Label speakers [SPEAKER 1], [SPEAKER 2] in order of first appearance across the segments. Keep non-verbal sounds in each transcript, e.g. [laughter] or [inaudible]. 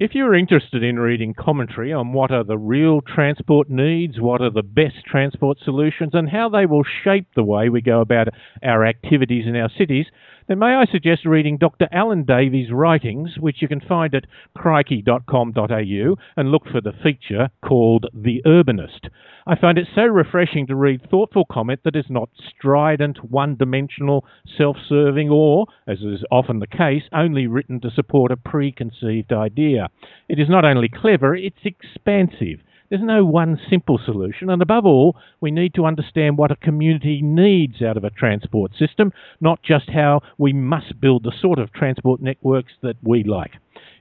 [SPEAKER 1] If you're interested in reading commentary on what are the real transport needs, what are the best transport solutions, and how they will shape the way we go about our activities in our cities, then may I suggest reading Dr. Alan Davies' writings, which you can find at crikey.com.au and look for the feature called The Urbanist. I find it so refreshing to read thoughtful comment that is not strident, one dimensional, self serving, or, as is often the case, only written to support a preconceived idea. It is not only clever, it's expansive. There's no one simple solution, and above all, we need to understand what a community needs out of a transport system, not just how we must build the sort of transport networks that we like.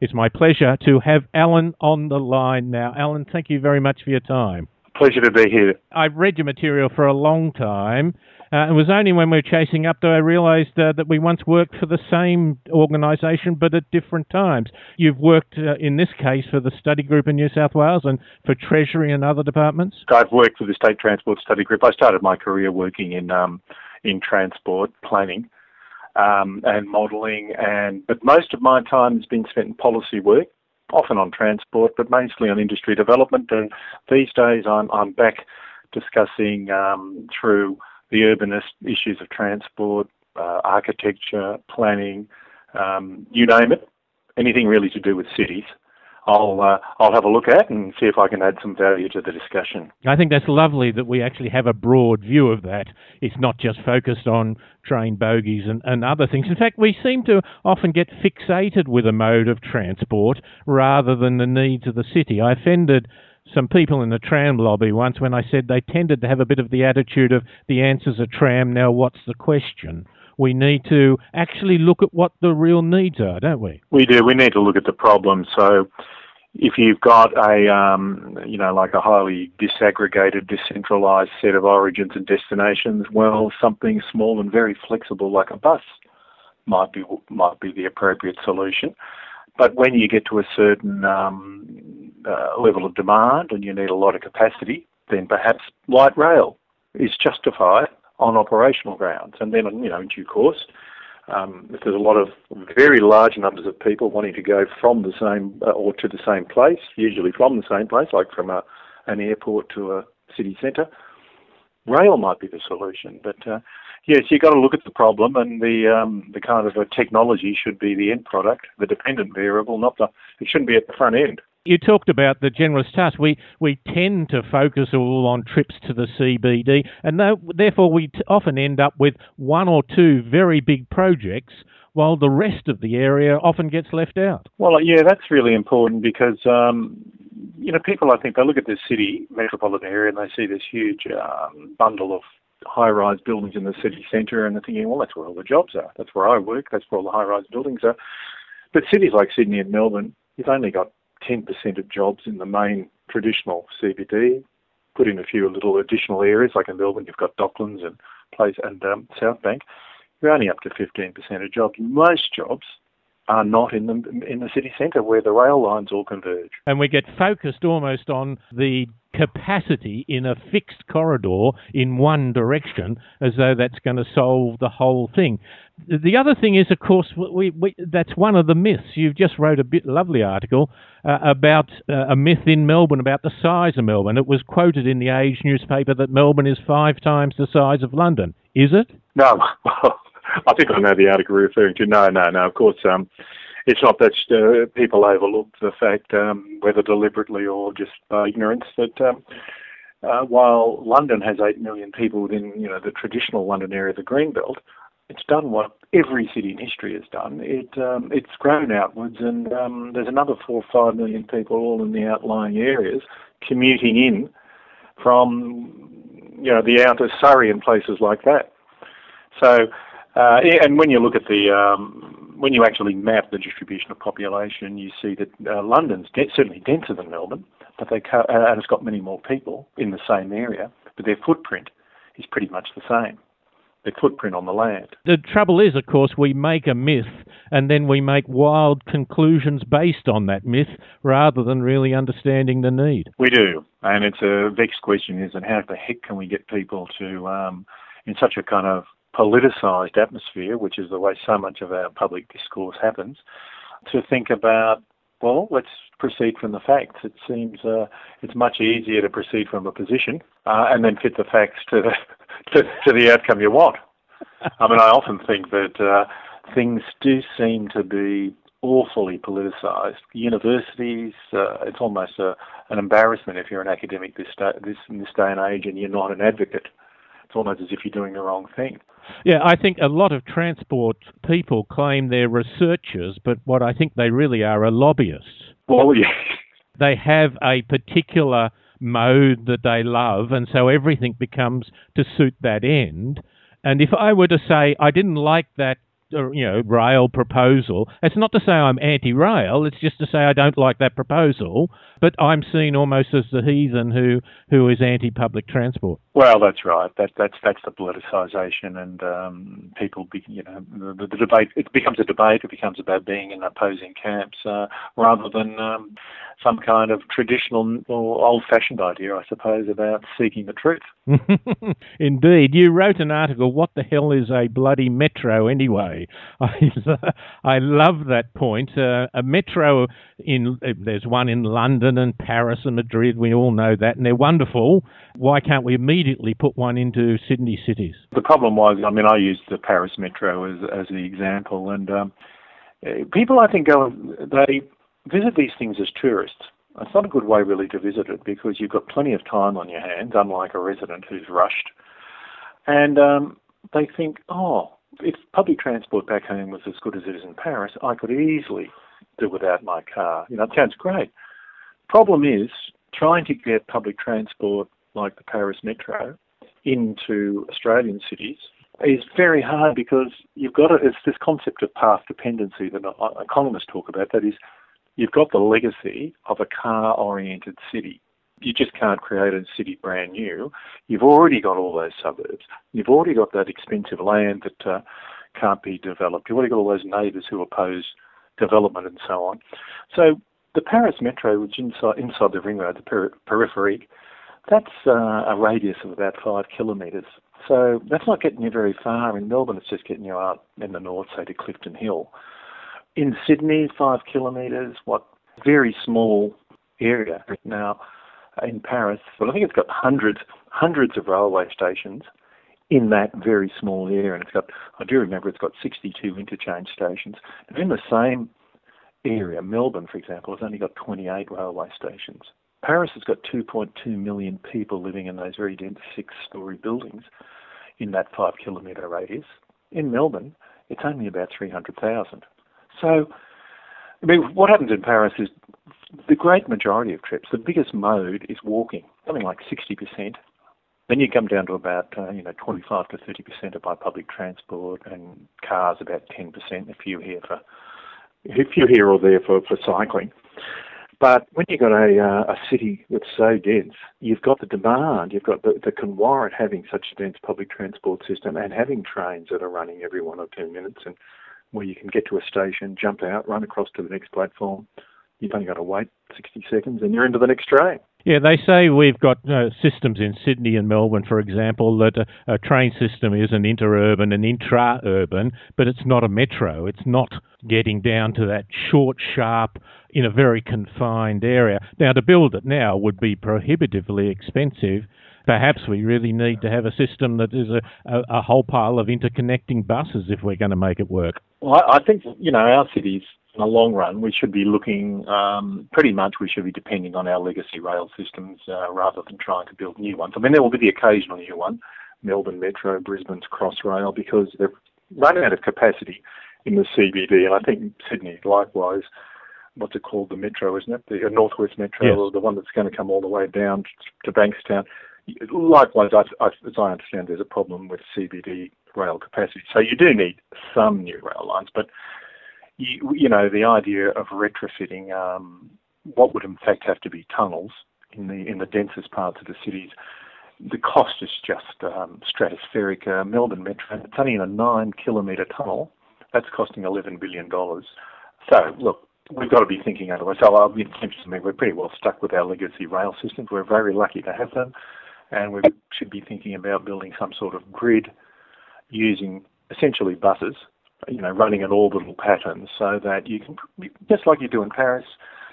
[SPEAKER 1] It's my pleasure to have Alan on the line now. Alan, thank you very much for your time.
[SPEAKER 2] Pleasure to be here.
[SPEAKER 1] I've read your material for a long time, uh, it was only when we were chasing up that I realised uh, that we once worked for the same organisation but at different times. You've worked uh, in this case for the study group in New South Wales and for Treasury and other departments.
[SPEAKER 2] I've worked for the State Transport Study Group. I started my career working in um, in transport planning. Um, and modelling, and but most of my time has been spent in policy work, often on transport, but mostly on industry development. And these days, I'm I'm back discussing um, through the urbanist issues of transport, uh, architecture, planning, um, you name it, anything really to do with cities. I'll uh, I'll have a look at and see if I can add some value to the discussion.
[SPEAKER 1] I think that's lovely that we actually have a broad view of that. It's not just focused on train bogies and, and other things. In fact, we seem to often get fixated with a mode of transport rather than the needs of the city. I offended some people in the tram lobby once when I said they tended to have a bit of the attitude of the answer's a tram, now what's the question? We need to actually look at what the real needs are, don't we?
[SPEAKER 2] We do. We need to look at the problem. So if you've got a, um, you know, like a highly disaggregated, decentralized set of origins and destinations, well, something small and very flexible like a bus might be might be the appropriate solution. But when you get to a certain um, uh, level of demand and you need a lot of capacity, then perhaps light rail is justified on operational grounds. And then, you know, in due course, um, if there's a lot of very large numbers of people wanting to go from the same uh, or to the same place, usually from the same place, like from a, an airport to a city centre, rail might be the solution. But uh, yes, you've got to look at the problem, and the um, the kind of a technology should be the end product, the dependent variable, not the. It shouldn't be at the front end.
[SPEAKER 1] You talked about the generous task. We we tend to focus all on trips to the CBD, and therefore we t- often end up with one or two very big projects, while the rest of the area often gets left out.
[SPEAKER 2] Well, yeah, that's really important because um, you know people I think they look at this city metropolitan area and they see this huge um, bundle of high-rise buildings in the city centre, and they're thinking, well, that's where all the jobs are. That's where I work. That's where all the high-rise buildings are. But cities like Sydney and Melbourne, you've only got 10% of jobs in the main traditional CBD. Put in a few little additional areas, like in Melbourne, you've got Docklands and place and um, South Bank. You're only up to 15% of jobs. Most jobs are not in the in the city centre where the rail lines all converge.
[SPEAKER 1] And we get focused almost on the capacity in a fixed corridor in one direction as though that's going to solve the whole thing. The other thing is, of course, we, we, that's one of the myths. You've just wrote a bit lovely article uh, about uh, a myth in Melbourne about the size of Melbourne. It was quoted in the Age newspaper that Melbourne is five times the size of London. Is it?
[SPEAKER 2] No. [laughs] I think I know the article you're referring to. No, no, no. Of course, um, it's not that uh, people overlook the fact, um, whether deliberately or just by ignorance, that um, uh, while London has eight million people within, you know, the traditional London area, the Greenbelt, it's done what every city in history has done. It um, it's grown outwards, and um, there's another four or five million people all in the outlying areas commuting in from, you know, the outer Surrey and places like that. So, uh, and when you look at the um, when you actually map the distribution of population, you see that uh, London's de- certainly denser than Melbourne, but they co- uh, and it's got many more people in the same area, but their footprint is pretty much the same. Their footprint on the land.
[SPEAKER 1] The trouble is, of course, we make a myth and then we make wild conclusions based on that myth rather than really understanding the need.
[SPEAKER 2] We do, and it's a vexed question: is and how the heck can we get people to, um, in such a kind of politicised atmosphere, which is the way so much of our public discourse happens, to think about Well, let's proceed from the facts. It seems uh, it's much easier to proceed from a position uh, and then fit the facts to the [laughs] to, to, the outcome you want. I mean, I often think that uh, things do seem to be awfully politicised. Universities, uh, it's almost a, an embarrassment if you're an academic this, this in this day and age and you're not an advocate. It's almost as if you're doing the wrong thing.
[SPEAKER 1] Yeah, I think a lot of transport people claim they're researchers, but what I think they really are are lobbyists.
[SPEAKER 2] Well, yeah. [laughs]
[SPEAKER 1] They have a particular mode that they love, and so everything becomes to suit that end. And if I were to say I didn't like that you know, rail proposal. It's not to say I'm anti-rail. It's just to say I don't like that proposal. But I'm seen almost as the heathen who who is anti-public transport.
[SPEAKER 2] Well, that's right. That that's that's the politicisation, and um, people, be, you know, the, the, debate. It becomes a debate. It becomes about being in opposing camps uh, rather than um, some kind of traditional or old-fashioned idea, I suppose, about seeking the truth. [laughs]
[SPEAKER 1] Indeed, you wrote an article. What the hell is a bloody metro anyway? I, [laughs] I love that point. Uh, a metro in there's one in London and Paris and Madrid. We all know that, and they're wonderful. Why can't we immediately put one into Sydney cities?
[SPEAKER 2] The problem was, I mean, I used the Paris metro as as the example, and um, people I think go they visit these things as tourists. It's not a good way really to visit it because you've got plenty of time on your hands, unlike a resident who's rushed. And um, they think, oh, if public transport back home was as good as it is in Paris, I could easily do without my car. You know, it sounds great. Problem is trying to get public transport like the Paris Metro into Australian cities is very hard because you've got it's this concept of path dependency that economists talk about. That is, you've got the legacy of a car-oriented city. You just can't create a city brand new. You've already got all those suburbs. You've already got that expensive land that uh, can't be developed. You've already got all those neighbours who oppose development and so on. So the Paris Metro, which inside inside the ring road, the peri- periphery, that's uh, a radius of about five kilometres. So that's not getting you very far. In Melbourne, it's just getting you out in the north, say to Clifton Hill. In Sydney, five kilometres, what very small area. Now, in Paris, well, I think it's got hundreds, hundreds of railway stations in that very small area, and it's got. I do remember it's got 62 interchange stations. And in the same area, Melbourne, for example, has only got 28 railway stations. Paris has got 2.2 million people living in those very dense six-storey buildings in that five-kilometre radius. In Melbourne, it's only about 300,000. So, I mean, what happens in Paris is the great majority of trips, the biggest mode is walking, something like 60%. Then you come down to about, uh, you know, 25 to 30% are by public transport and cars about 10%, a few here for, a few here or there for, for cycling. But when you've got a, uh, a city that's so dense, you've got the demand, you've got the, that can warrant having such a dense public transport system and having trains that are running every one or two minutes and where you can get to a station, jump out, run across to the next platform. You've only got to wait 60 seconds and you're into the next train.
[SPEAKER 1] Yeah, they say we've got uh, systems in Sydney and Melbourne, for example, that a, a train system is an interurban and intra-urban, but it's not a metro. It's not getting down to that short, sharp, in a very confined area. Now, to build it now would be prohibitively expensive. Perhaps we really need to have a system that is a, a, a whole pile of interconnecting buses if we're going to make it work.
[SPEAKER 2] Well, I think, you know, our cities in the long run, we should be looking um, pretty much. We should be depending on our legacy rail systems uh, rather than trying to build new ones. I mean, there will be the occasional new one, Melbourne Metro, Brisbane's Crossrail, because they've run out of capacity in the CBD, and I think Sydney likewise. What's it called? The Metro, isn't it? The uh, Northwest Metro,
[SPEAKER 1] yes.
[SPEAKER 2] or the one that's going to come all the way down to Bankstown. Likewise, I, I, as I understand, there's a problem with CBD rail capacity. So you do need some new rail lines, but you, you know, the idea of retrofitting um, what would in fact have to be tunnels in the in the densest parts of the cities, the cost is just um, stratospheric. Uh, Melbourne Metro, it's only in a nine kilometre tunnel. That's costing eleven billion dollars. So look, we've got to be thinking otherwise. So I'll we're pretty well stuck with our legacy rail systems. We're very lucky to have them, and we should be thinking about building some sort of grid using essentially buses you know, running an orbital pattern so that you can, just like you do in Paris,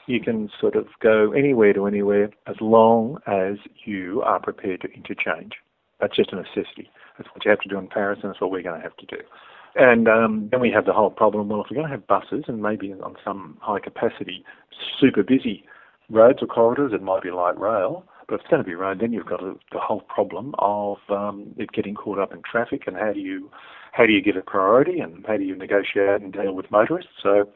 [SPEAKER 2] you can sort of go anywhere to anywhere as long as you are prepared to interchange. That's just a necessity. That's what you have to do in Paris, and that's what we're going to have to do. And um, then we have the whole problem. Well, if we're going to have buses, and maybe on some high capacity, super busy roads or corridors, it might be light rail. But if it's going to be road, then you've got a, the whole problem of um, it getting caught up in traffic, and how do you how do you give it priority, and how do you negotiate and deal with motorists? So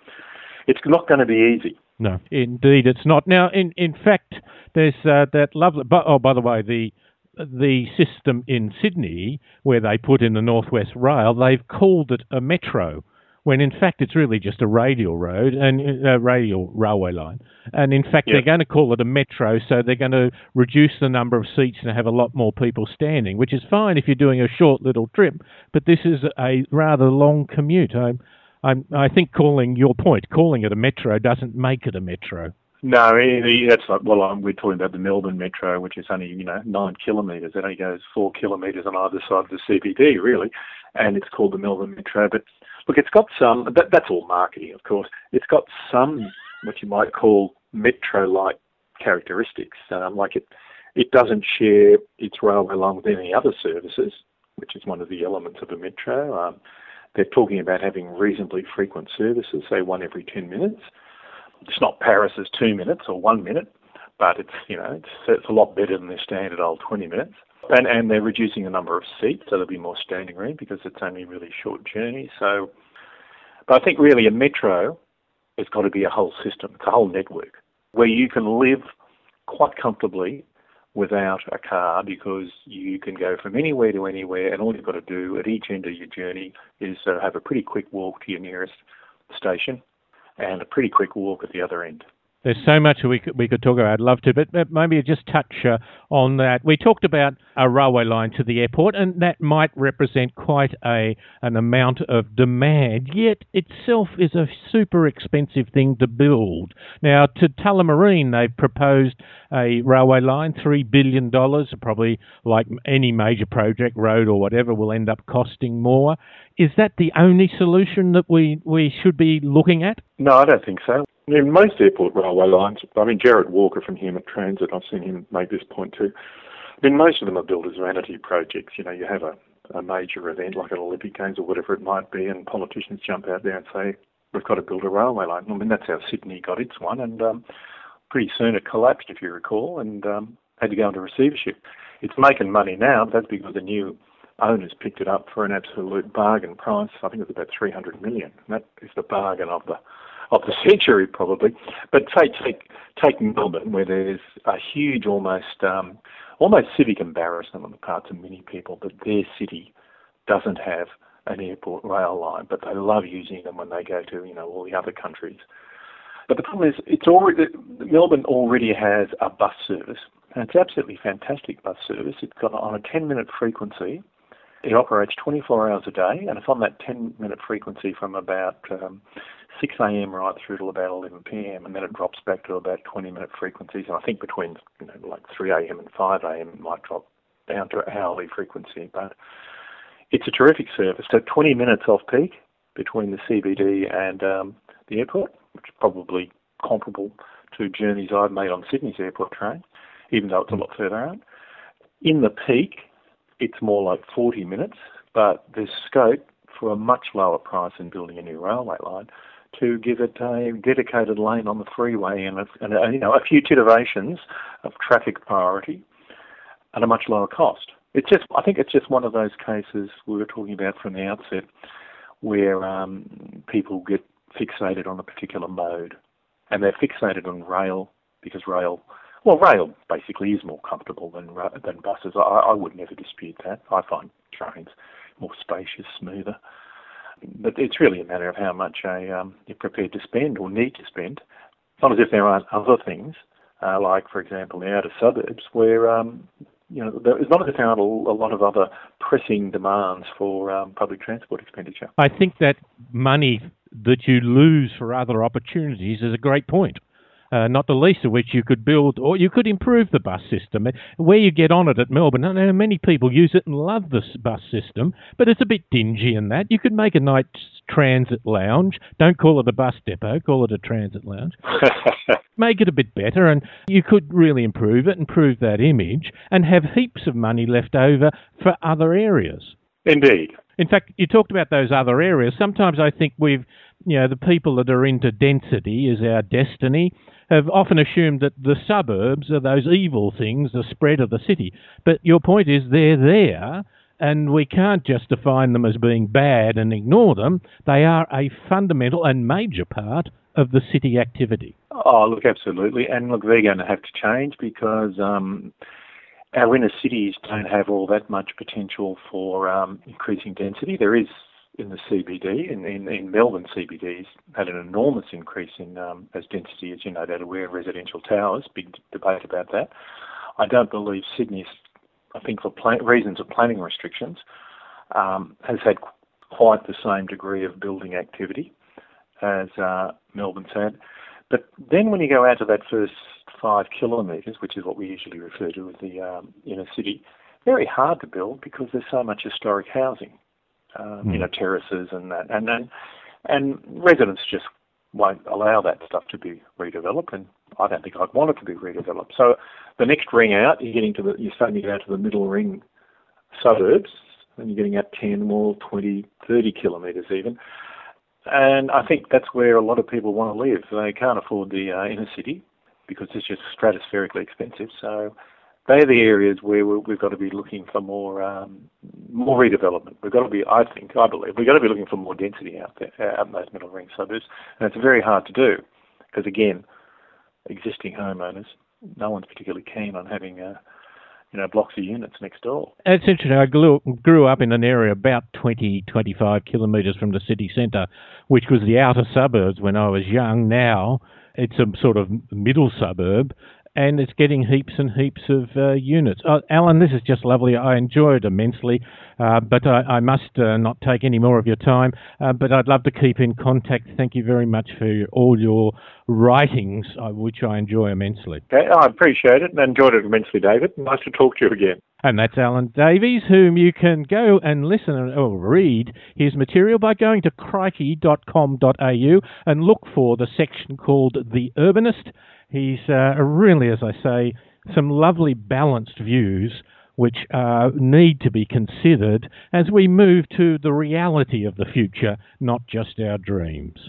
[SPEAKER 2] it's not going to be easy.
[SPEAKER 1] No, indeed, it's not. Now, in in fact, there's uh, that lovely. But oh, by the way, the the system in Sydney where they put in the Northwest Rail, they've called it a metro, when in fact it's really just a radial road and a uh, radial railway line. And in fact, yep. they're going to call it a metro, so they're going to reduce the number of seats and have a lot more people standing, which is fine if you're doing a short little trip. But this is a rather long commute. I, I, I think calling your point, calling it a metro doesn't make it a metro.
[SPEAKER 2] No, that's like, well, um, we're talking about the Melbourne Metro, which is only, you know, nine kilometres. It only goes four kilometres on either side of the CBD, really, and it's called the Melbourne Metro. But look, it's got some, that, that's all marketing, of course. It's got some, what you might call metro-like characteristics. Um, like it, it doesn't share its railway line with any other services, which is one of the elements of a metro. Um, they're talking about having reasonably frequent services, say one every 10 minutes it's not Paris's two minutes or one minute, but it's you know it's, it's a lot better than their standard old 20 minutes. And and they're reducing the number of seats, so there'll be more standing room because it's only a really short journey. So, but I think really a metro has got to be a whole system, it's a whole network where you can live quite comfortably without a car because you can go from anywhere to anywhere and all you've got to do at each end of your journey is uh, have a pretty quick walk to your nearest station and a pretty quick walk at the other end.
[SPEAKER 1] There's so much we could, we could talk about. I'd love to, but maybe just touch uh, on that. We talked about a railway line to the airport, and that might represent quite a an amount of demand. Yet itself is a super expensive thing to build. Now to Tullamarine, they've proposed a railway line, three billion dollars. Probably like any major project, road or whatever, will end up costing more. Is that the only solution that we we should be looking at?
[SPEAKER 2] No, I don't think so. In most airport railway lines, I mean, Jarrett Walker from Human Transit, I've seen him make this point too. I mean, most of them are built as vanity projects. You know, you have a, a major event like an Olympic Games or whatever it might be, and politicians jump out there and say, we've got to build a railway line. I mean, that's how Sydney got its one, and um, pretty soon it collapsed, if you recall, and um, had to go into receivership. It's making money now, but that's because the new owners picked it up for an absolute bargain price. I think it was about 300 million. That is the bargain of the of the century, probably. But take take take Melbourne, where there's a huge, almost um, almost civic embarrassment on the parts of many people that their city doesn't have an airport rail line, but they love using them when they go to you know all the other countries. But the problem is, it's already Melbourne already has a bus service, and it's absolutely fantastic bus service. It's got on a 10-minute frequency. It operates 24 hours a day, and it's on that 10-minute frequency from about um, 6 a.m. right through till about 11 p.m. and then it drops back to about 20 minute frequencies. And I think between you know like 3 a.m. and 5 a.m. it might drop down to hourly frequency. But it's a terrific service. So 20 minutes off peak between the CBD and um, the airport, which is probably comparable to journeys I've made on Sydney's airport train, even though it's a lot further out. In the peak, it's more like 40 minutes, but there's scope for a much lower price than building a new railway line to give it a dedicated lane on the freeway and, a, and a, you know a few titivations of traffic priority at a much lower cost. It's just I think it's just one of those cases we were talking about from the outset where um, people get fixated on a particular mode and they're fixated on rail because rail well, rail basically is more comfortable than than buses. I, I would never dispute that. I find trains more spacious, smoother. But it's really a matter of how much a, um, you're prepared to spend or need to spend. It's not as if there aren't other things, uh, like, for example, the outer suburbs, where um, you know, there's not as if there aren't a, a lot of other pressing demands for um, public transport expenditure.
[SPEAKER 1] I think that money that you lose for other opportunities is a great point. Uh, not the least of which you could build or you could improve the bus system. Where you get on it at Melbourne, I know many people use it and love this bus system, but it's a bit dingy in that. You could make a nice transit lounge. Don't call it a bus depot, call it a transit lounge. [laughs] make it a bit better, and you could really improve it, improve that image, and have heaps of money left over for other areas.
[SPEAKER 2] Indeed.
[SPEAKER 1] In fact, you talked about those other areas. Sometimes I think we've, you know, the people that are into density is our destiny, have often assumed that the suburbs are those evil things, the spread of the city. But your point is they're there, and we can't just define them as being bad and ignore them. They are a fundamental and major part of the city activity.
[SPEAKER 2] Oh, look, absolutely. And look, they're going to have to change because um, our inner cities don't have all that much potential for um, increasing density. There is in the CBD, in, in, in Melbourne CBDs, had an enormous increase in um, as density, as you know that aware, residential towers. Big debate about that. I don't believe Sydney, I think for plan- reasons of planning restrictions, um, has had quite the same degree of building activity as uh, Melbourne's had. But then when you go out to that first five kilometres, which is what we usually refer to as the um, inner city, very hard to build because there's so much historic housing, um, mm. you know, terraces and that, and then and residents just won't allow that stuff to be redeveloped, and I don't think I'd want it to be redeveloped. So the next ring out, you're getting to the, you're starting to get out to the middle ring suburbs, and you're getting out 10 more, 20, 30 kilometres even. And I think that's where a lot of people want to live. They can't afford the uh, inner city because it's just stratospherically expensive. So they're the areas where we've got to be looking for more um, more redevelopment. We've got to be, I think, I believe, we've got to be looking for more density out there, out in those middle ring suburbs. And it's very hard to do because, again, existing homeowners, no one's particularly keen on having a you know, blocks of units next door.
[SPEAKER 1] It's interesting. I grew, grew up in an area about 20, 25 kilometres from the city centre, which was the outer suburbs when I was young. Now it's a sort of middle suburb, and it's getting heaps and heaps of uh, units. Uh, Alan, this is just lovely. I enjoyed it immensely, uh, but I, I must uh, not take any more of your time. Uh, but I'd love to keep in contact. Thank you very much for all your writings, uh, which I enjoy immensely.
[SPEAKER 2] Okay, I appreciate it and enjoyed it immensely, David. Nice to talk to you again.
[SPEAKER 1] And that's Alan Davies, whom you can go and listen or read his material by going to crikey.com.au and look for the section called The Urbanist He's uh, really, as I say, some lovely balanced views which uh, need to be considered as we move to the reality of the future, not just our dreams.